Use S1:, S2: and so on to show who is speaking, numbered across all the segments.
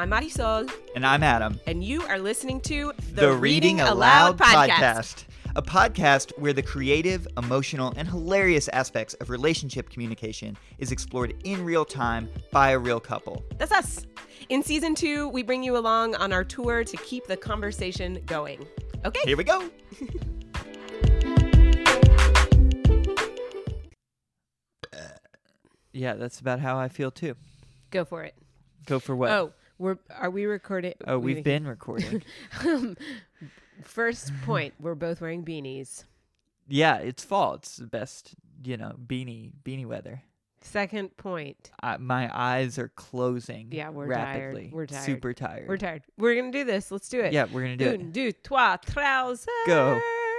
S1: I'm Marisol,
S2: And I'm Adam.
S1: and you are listening to
S2: a podcast. A podcast where the creative, emotional, and hilarious aspects of relationship communication is explored in real time by a real couple.
S1: That's us. In season two, we bring you along on our tour to keep the conversation going. Okay.
S2: Here we go. Uh, yeah, that's about how I feel too.
S1: Go for it.
S2: Go for what?
S1: Oh, we're are we recording?
S2: Oh,
S1: we-
S2: we've been recording.
S1: First point, we're both wearing beanies.
S2: yeah, it's fall. It's the best, you know, beanie beanie weather.
S1: Second point,
S2: I, my eyes are closing.
S1: Yeah, we're tired.
S2: rapidly.
S1: We're tired.
S2: Super tired.
S1: we're tired. We're gonna do this. Let's do it.
S2: Yeah, we're gonna do it.
S1: Un, deux, trois, trousers.
S2: Go.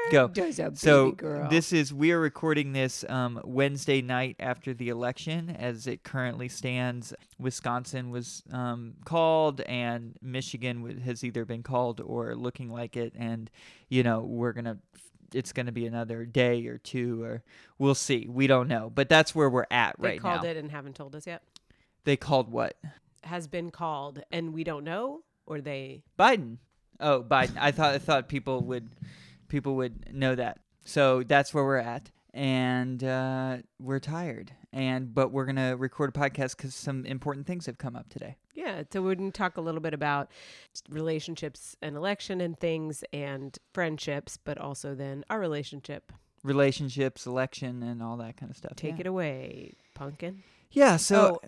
S2: Go.
S1: There's a
S2: So
S1: baby girl.
S2: this is we are recording this um, Wednesday night after the election, as it currently stands. Wisconsin was um, called, and Michigan has either been called or looking like it. And you know we're gonna, it's gonna be another day or two, or we'll see. We don't know, but that's where we're at right?
S1: they
S2: called
S1: it and haven't told us yet.
S2: They called what?
S1: Has been called, and we don't know, or they.
S2: Biden. Oh, Biden. I thought I thought people would people would know that. So that's where we're at, and uh, we're tired. And but we're gonna record a podcast because some important things have come up today.
S1: Yeah, so we're to talk a little bit about relationships and election and things and friendships, but also then our relationship.
S2: Relationships, election, and all that kind of stuff.
S1: Take
S2: yeah.
S1: it away, pumpkin.
S2: Yeah. So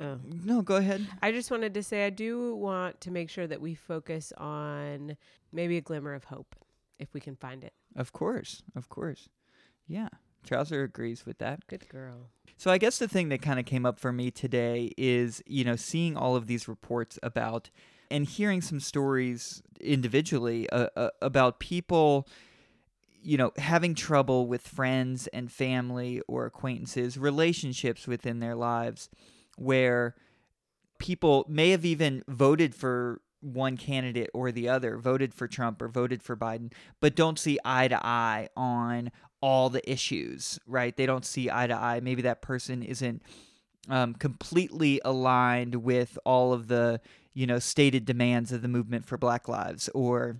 S1: Oh,
S2: no, go ahead.
S1: I just wanted to say I do want to make sure that we focus on maybe a glimmer of hope if we can find it.
S2: Of course, of course. Yeah. Trouser agrees with that.
S1: Good girl.
S2: So I guess the thing that kind of came up for me today is, you know, seeing all of these reports about and hearing some stories individually uh, uh, about people you know having trouble with friends and family or acquaintances, relationships within their lives where people may have even voted for one candidate or the other, voted for Trump or voted for Biden, but don't see eye to eye on all the issues, right? They don't see eye to eye. Maybe that person isn't um, completely aligned with all of the, you know, stated demands of the movement for Black Lives or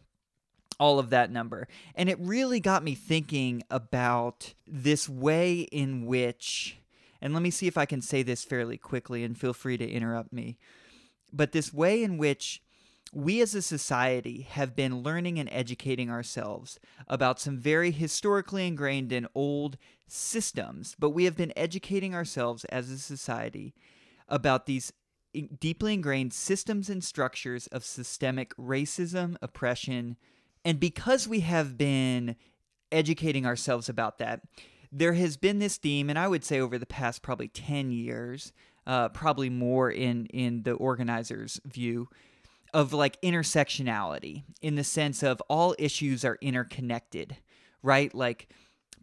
S2: all of that number. And it really got me thinking about this way in which, and let me see if I can say this fairly quickly and feel free to interrupt me, but this way in which we as a society have been learning and educating ourselves about some very historically ingrained and old systems, but we have been educating ourselves as a society about these deeply ingrained systems and structures of systemic racism, oppression, and because we have been educating ourselves about that, there has been this theme, and I would say over the past probably 10 years, uh, probably more in, in the organizer's view, of like intersectionality in the sense of all issues are interconnected, right? Like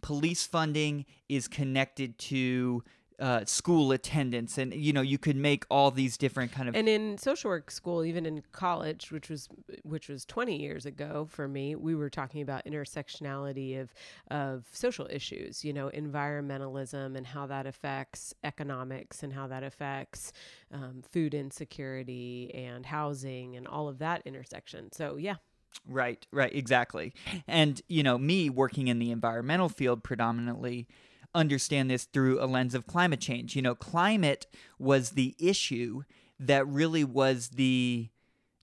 S2: police funding is connected to uh, school attendance, and you know you could make all these different kind of
S1: And in social work school, even in college, which was which was 20 years ago for me, we were talking about intersectionality of of social issues, you know, environmentalism and how that affects economics and how that affects um, food insecurity and housing and all of that intersection. So yeah,
S2: Right, right, exactly. And, you know, me working in the environmental field predominantly understand this through a lens of climate change. You know, climate was the issue that really was the,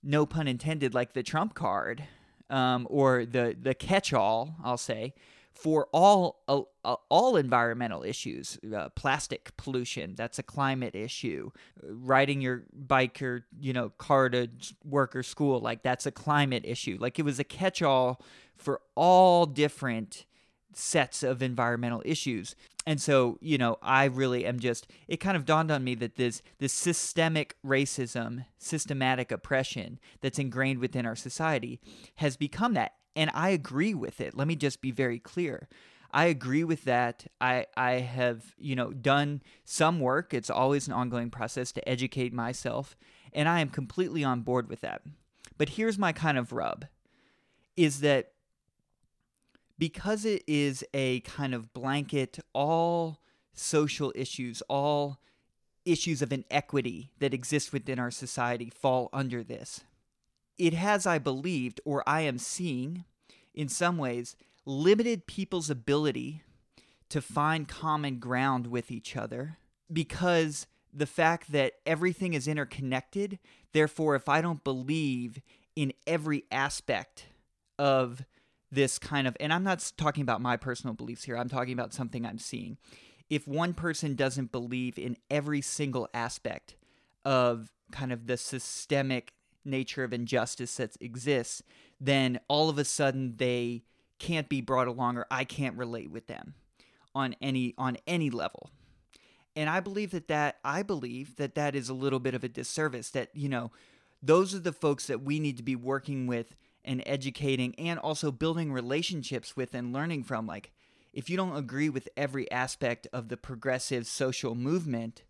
S2: no pun intended, like the trump card um, or the, the catch all, I'll say, for all uh, uh, all environmental issues, uh, plastic pollution, that's a climate issue. Riding your bike or you know car to work or school, like that's a climate issue. Like it was a catch-all for all different sets of environmental issues. And so, you know, I really am just it kind of dawned on me that this this systemic racism, systematic oppression that's ingrained within our society has become that. And I agree with it. Let me just be very clear. I agree with that. I I have, you know, done some work. It's always an ongoing process to educate myself, and I am completely on board with that. But here's my kind of rub is that because it is a kind of blanket all social issues, all issues of inequity that exist within our society fall under this. It has, I believed, or I am seeing, in some ways, limited people's ability to find common ground with each other because the fact that everything is interconnected, therefore, if I don't believe in every aspect of this kind of, and I'm not talking about my personal beliefs here, I'm talking about something I'm seeing. If one person doesn't believe in every single aspect of kind of the systemic nature of injustice that exists, then all of a sudden they can't be brought along or I can't relate with them on any on any level. And I believe that that I believe that that is a little bit of a disservice that you know those are the folks that we need to be working with and educating and also building relationships with and learning from. Like if you don't agree with every aspect of the progressive social movement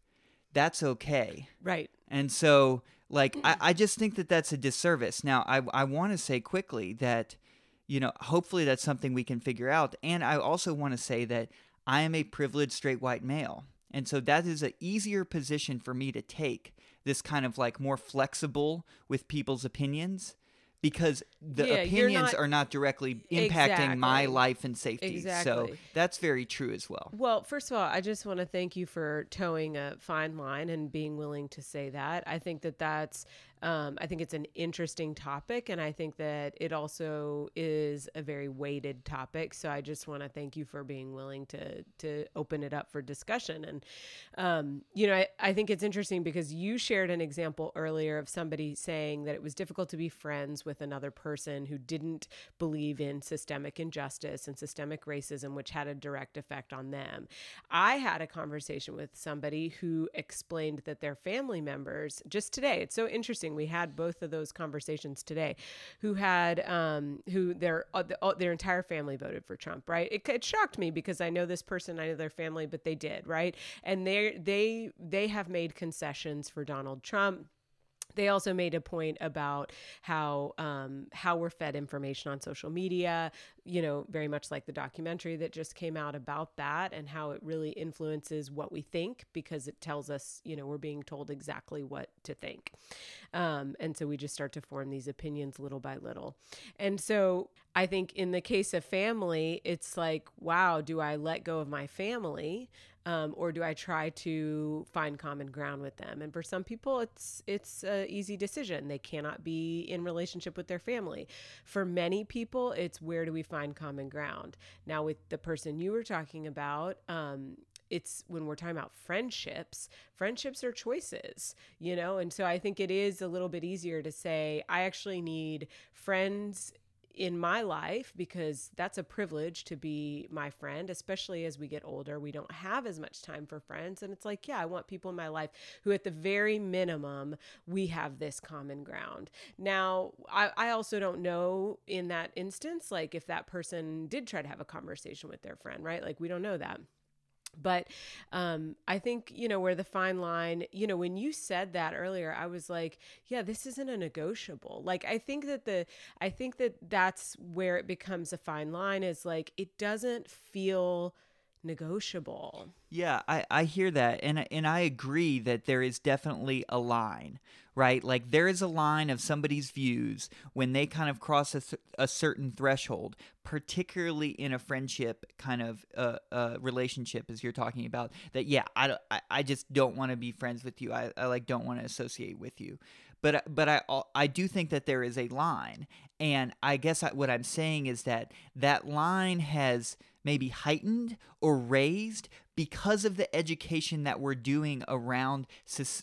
S2: that's okay.
S1: Right.
S2: And so like I, I just think that that's a disservice. Now i, I want to say quickly that you know hopefully that's something we can figure out. And i also want to say that i am a privileged straight white male. And so that is an easier position for me to take this kind of like more flexible with people's opinions because the
S1: Yeah,
S2: opinions
S1: not-
S2: are not directly impacting my life and safety. So that's very true as well.
S1: Well, first of all, I just want to thank you for toeing a fine line and being willing to say that. I think that that's, um, I think it's an interesting topic, and I think that it also is a very weighted topic. So I just want to thank you for being willing to to open it up for discussion. And um, you know, I, I think it's interesting because you shared an example earlier of somebody saying that it was difficult to be friends with another person who didn't believe in systemic injustice and systemic racism, which had a direct effect on them. I had a conversation with somebody who explained that their family members, just today, it's so interesting. We had both of those conversations today, who had, um, who their, uh, uh, their entire family voted for Trump, right? It, it shocked me because I know this person, I know their family, but they did, right? And they, they, they have made concessions for Donald Trump they also made a point about how um, how we're fed information on social media you know very much like the documentary that just came out about that and how it really influences what we think because it tells us you know we're being told exactly what to think. Um, and so we just start to form these opinions little by little. And so i think in the case of family it's like wow do i let go of my family um, or do I try to find common ground with them? And for some people, it's it's a easy decision. They cannot be in relationship with their family. For many people, it's where do we find common ground? Now, with the person you were talking about, um, it's when we're talking about friendships friendships are choices you know and so i think it is a little bit easier to say i actually need friends in my life because that's a privilege to be my friend, especially as we get older. We don't have as much time for friends. And it's like, yeah, I want people in my life who, at the very minimum, we have this common ground. Now, I, I also don't know in that instance, like if that person did try to have a conversation with their friend, right? Like, we don't know that but um, i think you know where the fine line you know when you said that earlier i was like yeah this isn't a negotiable. Like i think that the i think that that's where it becomes a fine line is like it doesn't feel negotiable
S2: Yeah, I, I hear that, and and I agree that there is definitely a line, right? Like there is a line of somebody's views when they kind of cross a, a certain threshold, particularly in a friendship kind of uh, uh, relationship, as you're talking about. That yeah, I, I, I just don't want to be friends with you. I, I like don't want to associate with you. But but I I do think that there is a line, and I guess I, what I'm saying is that that line has maybe heightened or raised because of the education that we're doing around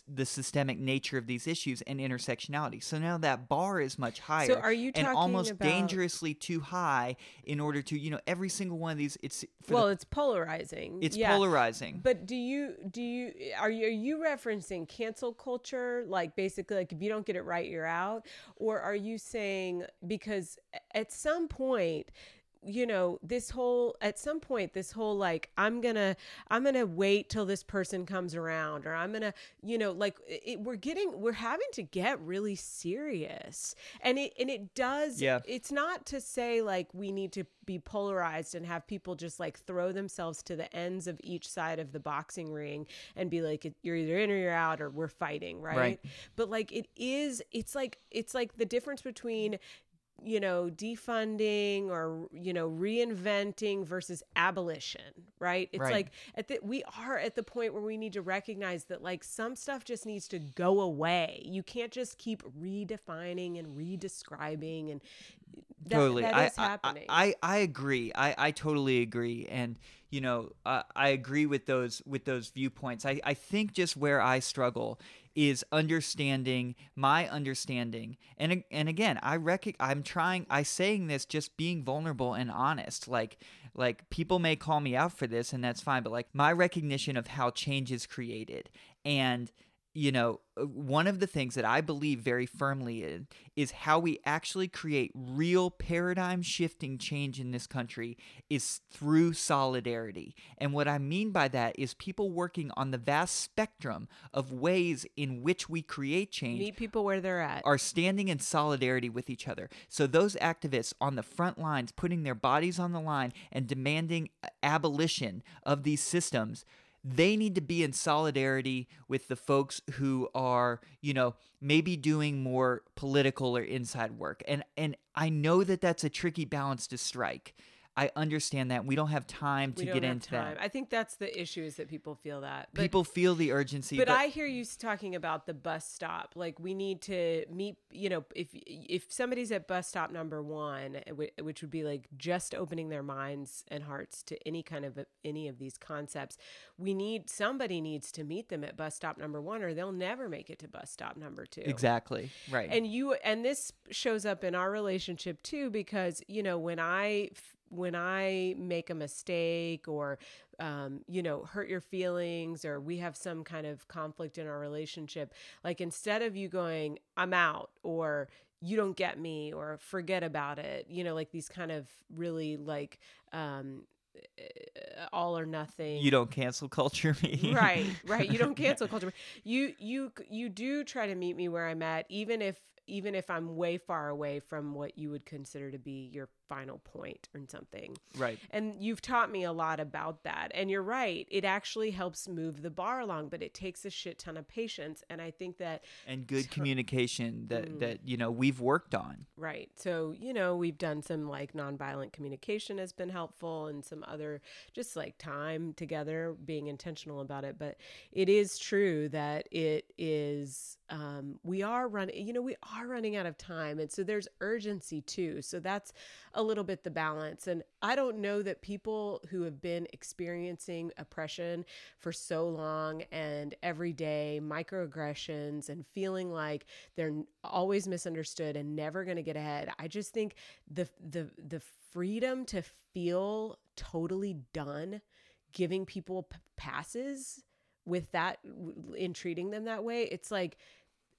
S2: the systemic nature of these issues and intersectionality. So now that bar is much higher So
S1: are you
S2: and almost
S1: about-
S2: dangerously too high in order to, you know, every single one of these it's
S1: well
S2: the,
S1: it's polarizing
S2: it's
S1: yeah.
S2: polarizing.
S1: But do you do you are you are you referencing cancel culture like basically like if you don't get it right you're out or are you saying because at some point you know this whole at some point this whole like i'm gonna i'm gonna wait till this person comes around or i'm gonna you know like it, we're getting we're having to get really serious and it and it does
S2: Yeah.
S1: it's not to say like we need to be polarized and have people just like throw themselves to the ends of each side of the boxing ring and be like you're either in or you're out or we're fighting right,
S2: Right.
S1: but like it is it's like it's like the difference between you know defunding or you know reinventing versus abolition right? It's
S2: Right.
S1: like at the, we are at the point where we need to recognize that like some stuff just needs to go away. You can't just keep redefining and redescribing and that,
S2: totally.
S1: that
S2: I,
S1: is
S2: I-
S1: happening.
S2: I, I agree. I, I totally agree. And you know uh, i agree with those with those viewpoints. I, I think just where i struggle is understanding my understanding. And and again i rec- i'm trying i saying this just being vulnerable and honest. Like like people may call me out for this and that's fine but like my recognition of how change is created and you know, uh, one of the things that I believe very firmly in is how we actually create real paradigm shifting change in this country is through solidarity. And what I mean by that is people working on the vast spectrum of ways in which we create change
S1: meet people where they're at
S2: are standing in solidarity with each other. So those activists on the front lines putting their bodies on the line and demanding abolition of these systems they need to be in solidarity with the folks who are, you know, maybe doing more political or inside work. And and I know that that's a tricky balance to strike. I understand that. We don't have time to get into
S1: time.
S2: that.
S1: I think that's the issue is that people feel that. But
S2: People feel the urgency,
S1: but, I hear you talking about the bus stop. Like we need to meet. You know, if if somebody's at bus stop number one, eh, which would be like just opening their minds and hearts to any kind of any of these concepts, we need somebody needs to meet them at bus stop number one, or they'll never make it to bus stop number two.
S2: exactly right.
S1: And you and this shows up in our relationship too because you know when I when I make a mistake or um, you know hurt your feelings or we have some kind of conflict in our relationship like instead of you going I'm out or you don't get me or forget about it you know like these kind of really like um all or nothing
S2: you don't cancel culture me.
S1: right right you don't cancel culture me. you you you do try to meet me where i'm at even if even if i'm way far away from what you would consider to be your final point or something
S2: Right.
S1: and you've taught me a lot about that and you're right it actually helps move the bar along but it takes a shit ton of patience and i think that
S2: And good communication that
S1: Mm.
S2: that you know we've worked on.
S1: Right. So, you know, we've done some like nonviolent communication has been helpful and some other just like time together, being intentional about it. But it is true that it is, um, we are running, you know, we are running out of time. And so there's urgency too. So that's a little bit the balance. And I don't know that people who have been experiencing oppression for so long and everyday microaggressions and feeling like they're always misunderstood and never going to get ahead. I just think the the the freedom to feel totally done giving people p- passes with that in treating them that way, it's like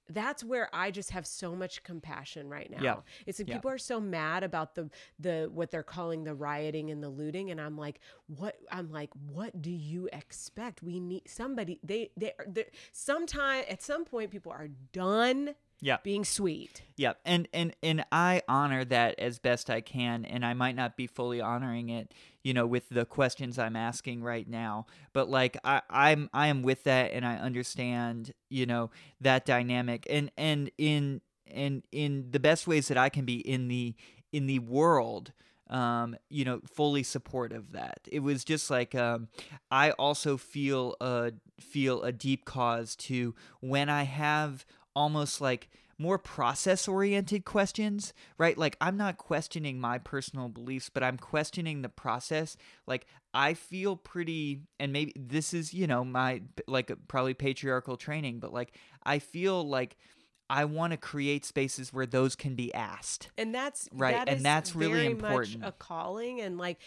S1: that's where I just have so much compassion right now.
S2: Yeah.
S1: It's like
S2: Yeah.
S1: people are so mad about the the what they're calling the rioting and the looting and I'm like what I'm like what do you expect? We need somebody they they sometime at some point people are done
S2: Yeah.
S1: being sweet.
S2: Yeah, and and and I honor that as best I can, and I might not be fully honoring it, you know, with the questions I'm asking right now. But like I, I'm I am with that, and I understand, you know, that dynamic, and and in and in the best ways that I can be in the in the world. Um, you know, fully support of that. It was just like um, I also feel a feel a deep cause to when I have almost like more process oriented questions, right? Like I'm not questioning my personal beliefs, but I'm questioning the process. Like I feel pretty and maybe this is, you know, my like probably patriarchal training, but like I feel like I want to create spaces where those can be asked.
S1: and that's
S2: Right,
S1: that
S2: and
S1: is
S2: that's really
S1: very
S2: important.
S1: much a calling and like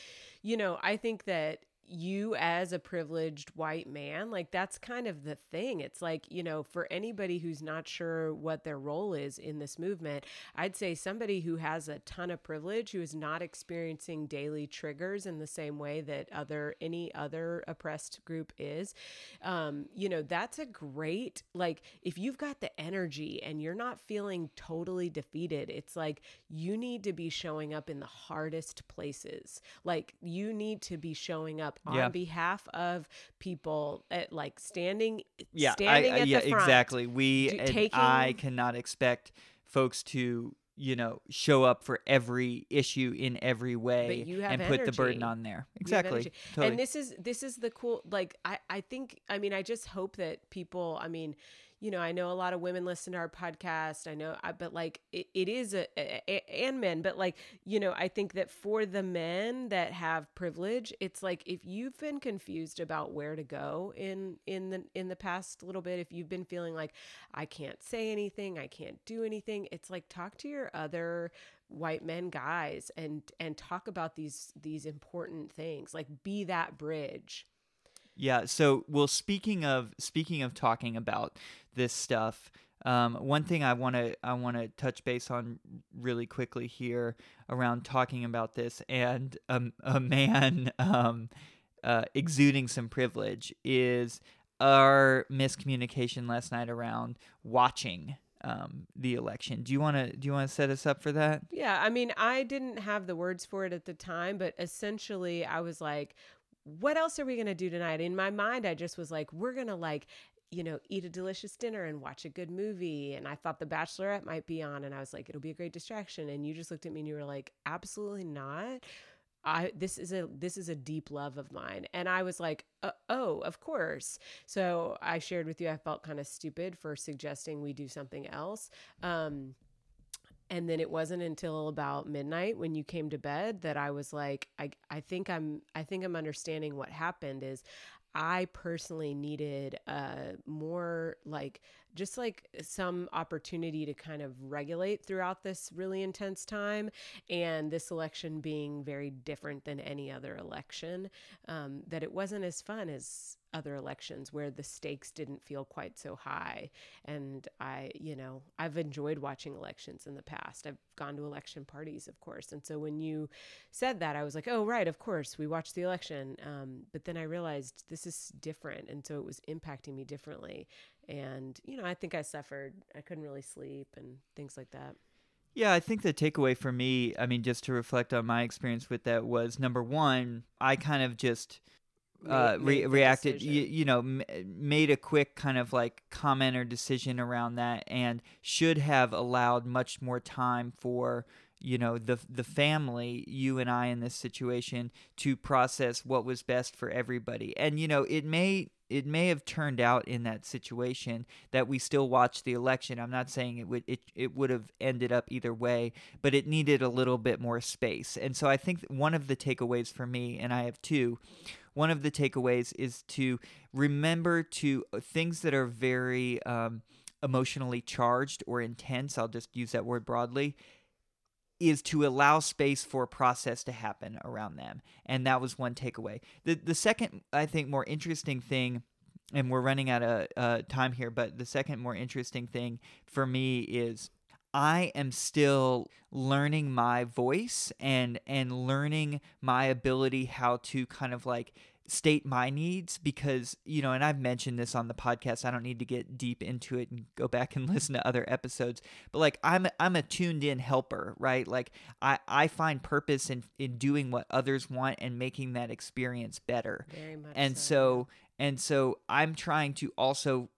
S1: you know i think that you as a privileged white man like that's kind of the thing. It's like you know for anybody who's not sure what their role is in this movement i'd say somebody who has a ton of privilege who is not experiencing daily triggers in the same way that other any other oppressed group is um, you know that's a great like if you've got the energy and you're not feeling totally defeated it's like you need to be showing up in the hardest places. Like you need to be showing up on
S2: Yeah.
S1: behalf of people at like standing
S2: yeah,
S1: standing
S2: I, I-
S1: at
S2: yeah,
S1: the front.
S2: exactly. We
S1: do-
S2: and
S1: taking-
S2: I cannot expect folks to you know show up for every issue in every way and put the burden on there. Exactly. Totally.
S1: And this is this is the cool like I I think I mean I just hope that people I mean you know I know a lot of women listen to our podcast. I know I, but like it, it is a, a, a- and men but like you know I think that for the men that have privilege it's like if you've been confused about where to go in in the in the past little bit if you've been feeling like I can't say anything I can't do anything it's like talk to your other white men guys and and talk about these these important things. Like be that bridge
S2: Yeah. So, well, speaking of speaking of talking about this stuff, um, one thing I want to I want to touch base on really quickly here around talking about this and um, a man um, uh, exuding some privilege is our miscommunication last night around watching um, the election. Do you want to do you want to set us up for that?
S1: yeah i mean i didn't have the words for it at the time but essentially i was like what else are we going to do tonight? In my mind i just was like we're going to like you know eat a delicious dinner and watch a good movie and i thought the bachelorette might be on and i was like it'll be a great distraction and you just looked at me and you were like absolutely not. I this is a this is a deep love of mine and I was like uh, oh of course. So I shared with you I felt kind of stupid for suggesting we do something else um and then it wasn't until about midnight when you came to bed that I was like I I think I'm I think I'm understanding what happened is I personally needed uh more like just like some opportunity to kind of regulate throughout this really intense time and this election being very different than any other election um, that it wasn't as fun as other elections where the stakes didn't feel quite so high. And i you know i've enjoyed watching elections in the past. I've gone to election parties of course. And so when you said that i was like oh right of course we watched the election. Um, but then i realized this is different. And so it was impacting me differently. And you know i think i suffered. I couldn't really sleep and things like that.
S2: Yeah, I think the takeaway for me, I mean, just to reflect on my experience with that was number one, I kind of just uh, re- reacted, you, you know, m- made a quick kind of like comment or decision around that, and should have allowed much more time for you know the the family, you and I in this situation, to process what was best for everybody. And you know, it may it may have turned out in that situation that we still watched the election. I'm not saying it would it, it would have ended up either way, but it needed a little bit more space. And so I think one of the takeaways for me, and I have two, one of the takeaways is to remember to uh, things that are very um, emotionally charged or intense. I'll just use that word broadly. Is to allow space for process to happen around them, and that was one takeaway. The the second, I think, more interesting thing, and we're running out of uh, time here, but the second more interesting thing for me is I am still learning my voice and and learning my ability how to kind of like state my needs because you know and I've mentioned this on the podcast I don't need to get deep into it and go back and listen to other episodes but like I'm I'm a tuned in helper right? Like I I find purpose in in doing what others want and making that experience better.
S1: Very much
S2: and so and so i'm trying to also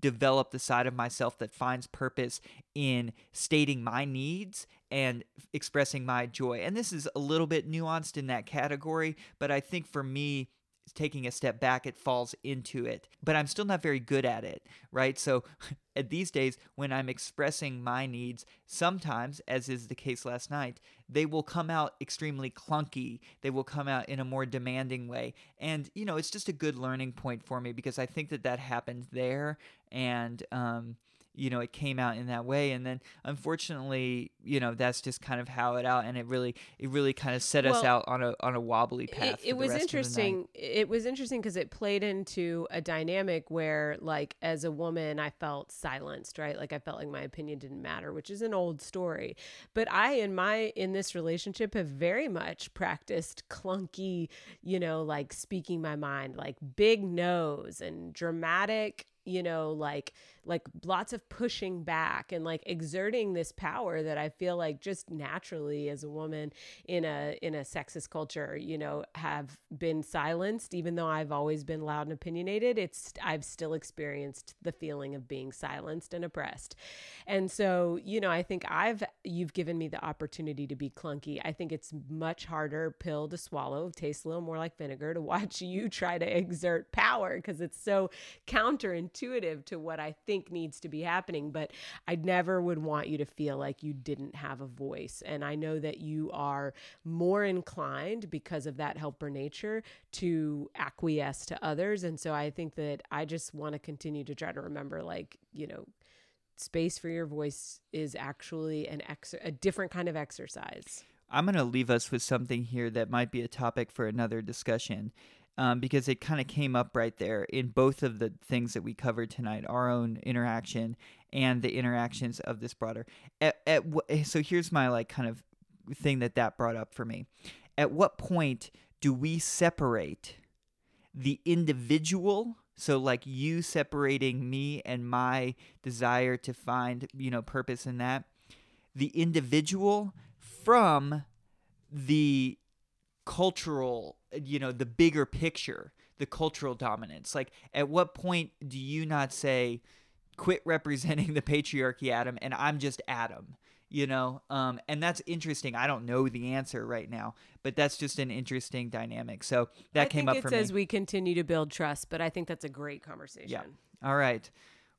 S2: develop the side of myself that finds purpose in stating my needs and expressing my joy. And this is a little bit nuanced in that category but i think for me taking a step back it falls into it but i'm still not very good at it right? So these days when i'm expressing my needs sometimes as is the case last night they will come out extremely clunky. They will come out in a more demanding way. And you know it's just a good learning point for me because i think that that happened there. And um you know it came out in that way. And then unfortunately you know that's just kind of how it out. And it really it really kind of set us out on a on a wobbly path
S1: it, it was
S2: rest of the night.
S1: interesting it was interesting because it played into a dynamic where like as a woman i felt silenced right? Like i felt like my opinion didn't matter which is an old story. But i in my in this relationship have very much practiced clunky you know like speaking my mind like big nose and dramatic you know like like lots of pushing back and like exerting this power that i feel like just naturally as a woman in a in a sexist culture you know have been silenced. Even though i've always been loud and opinionated it's i've still experienced the feeling of being silenced and oppressed. And so you know i think i've you've given me the opportunity to be clunky. I think it's much harder pill to swallow tastes a little more like vinegar to watch you try to exert power because it's so counterintuitive to what i think needs to be happening but i never would want you to feel like you didn't have a voice. And i know that you are more inclined because of that helper nature to acquiesce to others. And so i think that i just want to continue to try to remember like you know space for your voice is actually an ex- a different kind of exercise.
S2: I'm going to leave us with something here that might be a topic for another discussion um, because it kind of came up right there in both of the things that we covered tonight our own interaction and the interactions of this broader. At, at, wh- so here's my like kind of thing that that brought up for me. At what point do we separate the individual? So like you separating me and my desire to find, you know, purpose in that, the individual from the cultural you know the bigger picture the cultural dominance? Like at what point do you not say quit representing the patriarchy adam and i'm just adam you know? Um, and that's interesting. I don't know the answer right now but that's just an interesting dynamic. So that
S1: I
S2: came
S1: think
S2: up
S1: it
S2: for
S1: says
S2: me.
S1: we continue to build trust but i think that's a great conversation. Yeah.
S2: All right.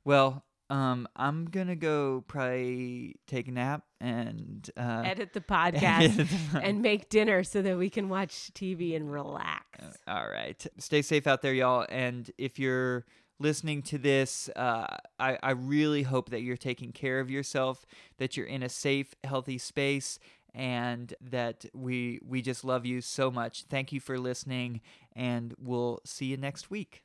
S2: Well um, i'm gonna go probably take a nap and uh,
S1: edit the podcast and make dinner so that we can watch tv and relax
S2: All right. Stay safe out there, y'all. And if you're listening to this, uh, I, I really hope that you're taking care of yourself, that you're in a safe, healthy space, and that we we just love you so much. Thank you for listening, and we'll see you next week.